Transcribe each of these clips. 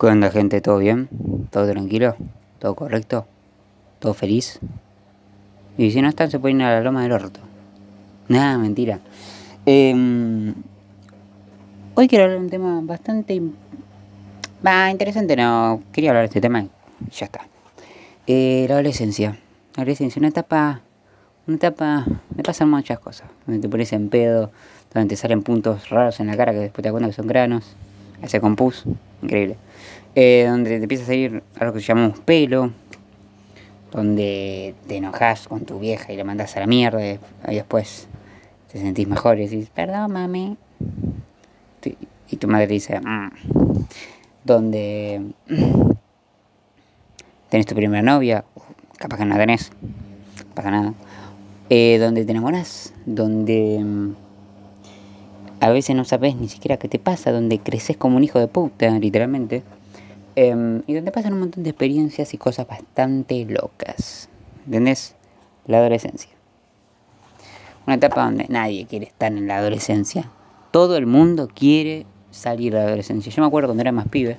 ¿Qué onda gente? ¿Todo bien? ¿Todo tranquilo? ¿Todo correcto? ¿Todo feliz? Y si no están se pueden ir a la loma del orto. Nada, mentira. Em, hoy quiero hablar de un tema bastante... Va, interesante, no. Quería hablar de este tema y ya está. Eh, la adolescencia. La adolescencia, una etapa... Una etapa... Me pasan muchas cosas. Donde te pones en pedo, donde te salen puntos raros en la cara que después te acuerdas que son granos. Ese compus, increíble. Eh, donde te empieza a salir algo que llamamos pelo, donde te enojas con tu vieja y le mandas a la mierda y después te sentís mejor y decís, perdón mami. Y tu madre dice, mm". donde tenés tu primera novia, capaz que no la tenés, no pasa nada. Eh, donde te enamoras, donde mm, a veces no sabes ni siquiera qué te pasa, donde creces como un hijo de puta, literalmente. Em, y donde pasan un montón de experiencias y cosas bastante locas. ¿Entendés? La adolescencia. Una etapa donde nadie quiere estar en la adolescencia. Todo el mundo quiere salir de la adolescencia. Yo me acuerdo cuando era más pibe.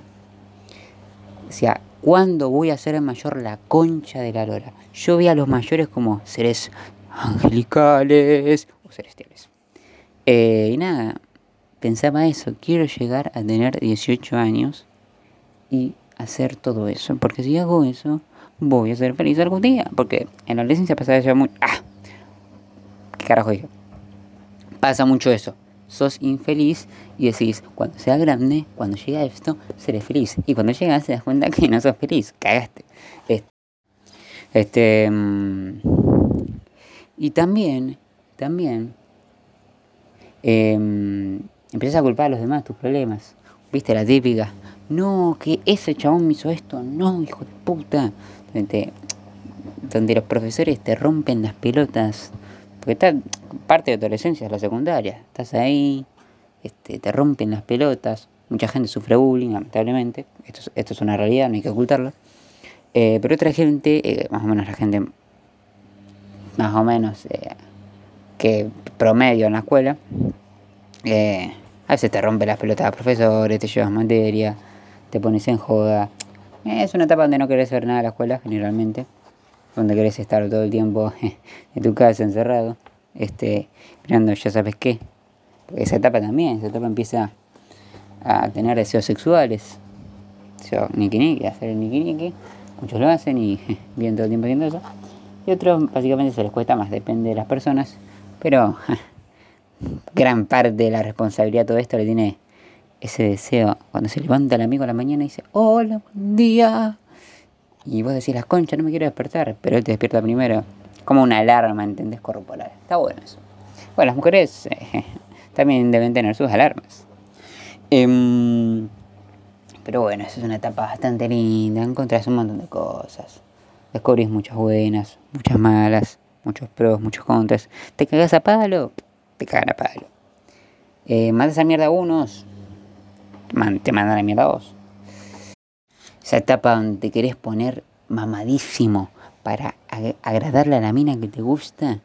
Decía, ¿cuándo voy a ser mayor la concha de la lora? Yo veía a los mayores como seres angelicales o celestiales. Eh, y nada, pensaba eso, quiero llegar a tener 18 años y hacer todo eso. Porque si hago eso, voy a ser feliz algún día. Porque en la adolescencia pasaba ya muy... ¡Ah! ¿Qué carajo dije? Pasa mucho eso. Sos infeliz y decís, cuando sea grande, cuando llega esto, seré feliz. Y cuando llegas te das cuenta que no sos feliz. Cagaste. Este... Mm, y también, también, eh, empiezas a culpar a los demás tus problemas. ¿Viste la típica? no, que ese chabón me hizo esto, no, hijo de puta. Donde, donde los profesores te rompen las pelotas. Porque está parte de tu adolescencia, es la secundaria. Estás ahí, este, te rompen las pelotas. Mucha gente sufre bullying, lamentablemente. Esto, esto es una realidad, no hay que ocultarlo. Eh, pero otra gente, eh, más o menos la gente más o menos eh, que promedio en la escuela, a veces te rompe las pelotas a profesores, te llevas materia, te pones en joda. Es una etapa donde no querés ver nada de la escuela, generalmente. Donde querés estar todo el tiempo en tu casa encerrado. Este, mirando ya sabes qué. esa etapa también, esa etapa empieza a tener deseos sexuales. Deseo niki niki, hacer el niki niki. Muchos lo hacen y vienen todo el tiempo haciendo eso. Y otros básicamente se les cuesta más, depende de las personas. Pero gran parte de la responsabilidad de todo esto le tiene ese deseo, cuando se levanta el amigo a la mañana y dice, hola, buen día. Y vos decís, las conchas, no me quiero despertar, pero él te despierta primero. Como una alarma, ¿entendés? Corporal. Está bueno eso. Bueno, las mujeres eh, también deben tener sus alarmas. Em, pero bueno, esa es una etapa bastante linda. Encontrás un montón de cosas. Descubrís muchas buenas, muchas malas, muchos pros, muchos contras. ¿Te cagas a palo? Te cagan a palo. Eh, matas a mierda a unos, te mandan a mierda a vos. Esa etapa donde te querés poner mamadísimo para agradarle a la mina que te gusta,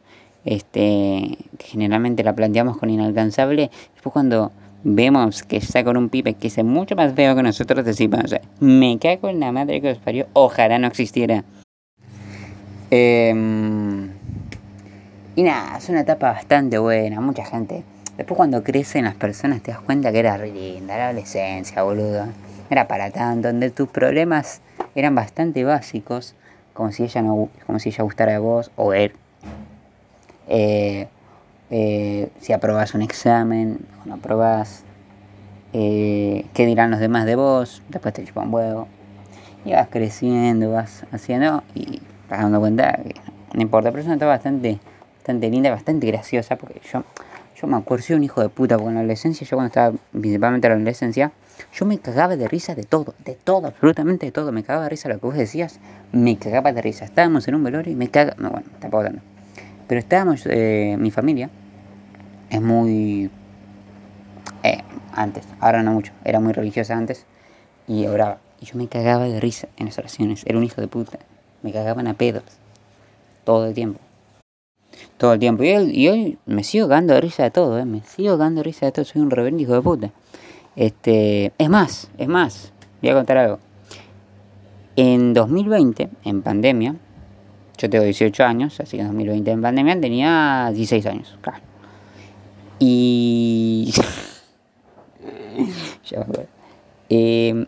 este, generalmente la planteamos con inalcanzable. Después cuando vemos que está con un pibe que es mucho más feo que nosotros, decimos, me cago en la madre que os parió, ojalá no existiera. Em, y nada, es una etapa bastante buena, mucha gente Después cuando crecen las personas te das cuenta que era re linda, la adolescencia, boludo. Era para tanto, donde tus problemas eran bastante básicos, como si ella no, como si ella gustara de vos o él. Eh, eh, si aprobas un examen o no aprobas, eh, qué dirán los demás de vos, después te chupan huevo. Y vas creciendo, vas haciendo y vas dando cuenta que no importa, pero es una etapa bastante, bastante linda, bastante graciosa, porque yo yo me acuerdo, soy un hijo de puta, porque en la adolescencia, yo cuando estaba principalmente en la adolescencia, yo me cagaba de risa de todo, de todo, absolutamente de todo. Me cagaba de risa lo que vos decías, me cagaba de risa. Estábamos en un velorio y me cagaba, no, bueno, tampoco tanto. Pero estábamos, eh, mi familia es muy... Eh, antes, ahora no mucho, era muy religiosa antes y oraba. Y yo me cagaba de risa en las oraciones, era un hijo de puta. Me cagaban a pedos, todo el tiempo todo el tiempo. Y, y hoy me sigo dando risa de todo, ¿eh? me sigo dando risa de todo, soy un reverendo hijo de puta. Este, es más, es más, voy a contar algo. En 2020, en pandemia, yo tengo 18 años, así que en 2020 en pandemia tenía 16 años, claro. Y... eh,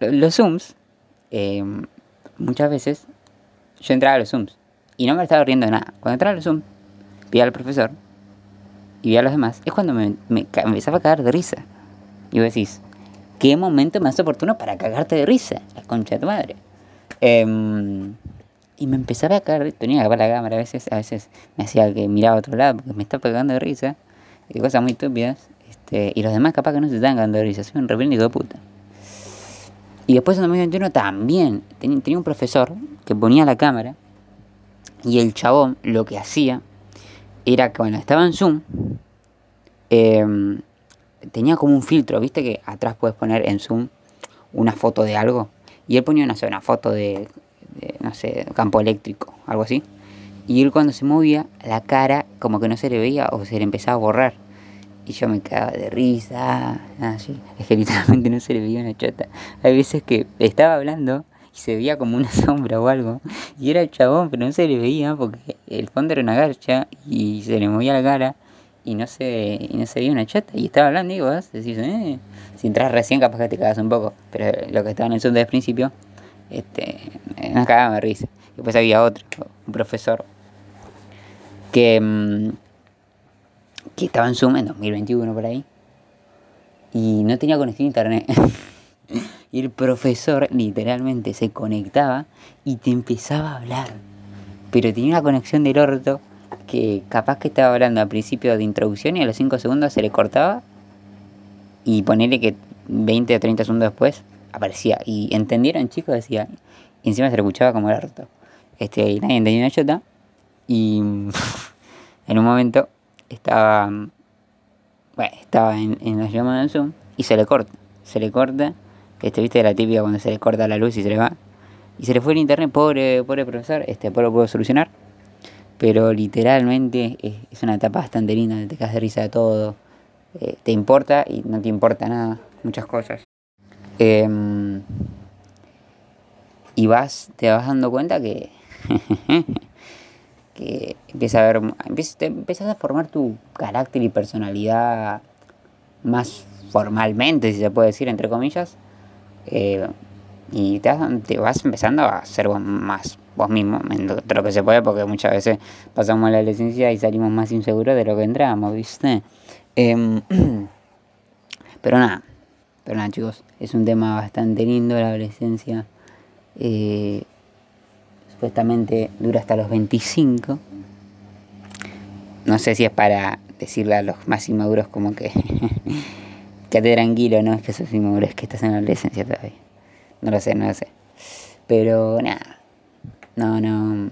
los Zooms, eh, muchas veces, yo entraba a los Zooms y no me estaba riendo de nada. Cuando entraba a los Zooms, veía al profesor y veía a los demás, es cuando me, me, empezaba a cagar de risa. Y vos decís, ¿qué momento más oportuno para cagarte de risa? La concha de tu madre. Em, y me empezaba a cagar, tenía que apagar la cámara a veces, a veces me hacía que miraba a otro lado porque me estaba pegando de risa, y cosas muy estúpidas, este, y los demás capaz que no se estaban cagando de risa, soy un repréndico de puta. Y después en 2021 también tenía un profesor que ponía la cámara y el chabón lo que hacía era que cuando estaba en Zoom, em, tenía como un filtro, viste que atrás puedes poner en Zoom una foto de algo. Y él ponía, no una foto de, no sé, campo eléctrico, algo así. Y él cuando se movía, la cara como que no se le veía o se le empezaba a borrar. Y yo me cagaba de risa, así. Es que literalmente no se le veía una chota. Hay veces que estaba hablando y se veía como una sombra o algo. Y era el chabón, pero no se le veía porque el fondo era una garcha y se le movía la cara y no se, no se veía una chata. Y estaba hablando y vos decís, eh, si entras recién capaz que te cagas un poco. Pero lo que estaba en el Zoom desde el principio, este, nos cagaba de risa. Después había otro, un profesor, que, mm, que estaba en Zoom en 2021 por ahí. Y no tenía conexión a internet. y el profesor literalmente se conectaba y te empezaba a hablar. Pero tenía una conexión del orto que capaz que estaba hablando al principio de introducción y a los 5 segundos se le cortaba y ponerle que 20 o 30 segundos después aparecía. Y entendieron, chicos, decía. Y encima se le escuchaba como el harto. Este, y nadie entendía una chota. Y en un momento estaba. Bueno, estaba en, en la llamada del Zoom y se le corta. Se le corta. Este, viste la típica cuando se le corta la luz y se le va. Y se le fue el internet, pobre, pobre profesor, este, pero lo puedo solucionar. Pero literalmente es, una etapa bastante linda, te caes de risa de todo. Eh, te importa y no te importa nada, muchas cosas. Em, y vas, te vas dando cuenta que, que empieza a ver, empiezas a formar tu carácter y personalidad más formalmente, si se puede decir, entre comillas. Eh, y te, vas empezando a ser más vos mismo, de lo que se puede, porque muchas veces pasamos la adolescencia y salimos más inseguros de lo que entramos, ¿viste? Em, pero nada, pero nada, chicos, es un tema bastante lindo la adolescencia. Eh, supuestamente dura hasta los 25. No sé si es para decirle a los más inmaduros como que quédate tranquilo, no es que sos inmaduro, es que estás en la adolescencia todavía. No lo sé, no lo sé. Pero nada, no, no.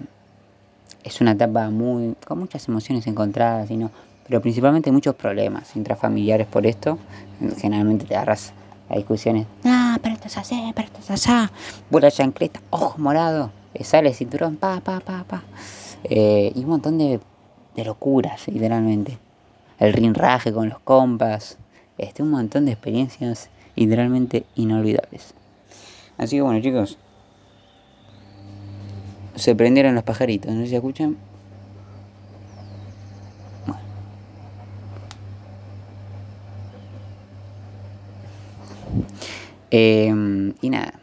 Es una etapa muy. con muchas emociones encontradas, y pero principalmente muchos problemas intrafamiliares por esto. Generalmente te agarras a discusiones. Ah, pero esto es así, pero esto es así. Buena chancleta, ojo morado. Sale cinturón, pa, pa, pa, pa. Eh, y un montón de, de locuras, literalmente. El rinraje con los compas. Este, un montón de experiencias literalmente inolvidables. Así que bueno chicos, se prendieron los pajaritos, no sé si escuchan. Em, y nada,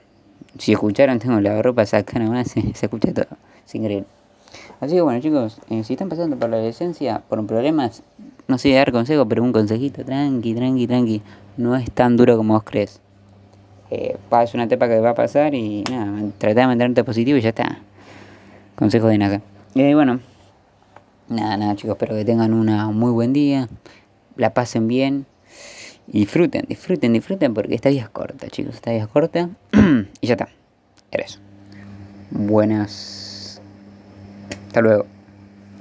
si escucharon, tengo la ropa sacada nomás, se, se escucha todo. Es increíble. Así que bueno, chicos, eh, si están pasando por la adolescencia, por problemas, no sé dar consejo, pero un consejito, tranqui, tranqui, tranqui. No es tan duro como vos crees. Eh, es una etapa que va a pasar y nada, trata de mantenerte positivo y ya está. Consejo de nada. Y eh, bueno, nada, nada, chicos, espero que tengan una, un muy buen día, la pasen bien. Disfruten, disfruten, disfruten porque esta vida es corta, chicos. Esta vida es corta. y ya está. Era eso. Buenas. Hasta luego.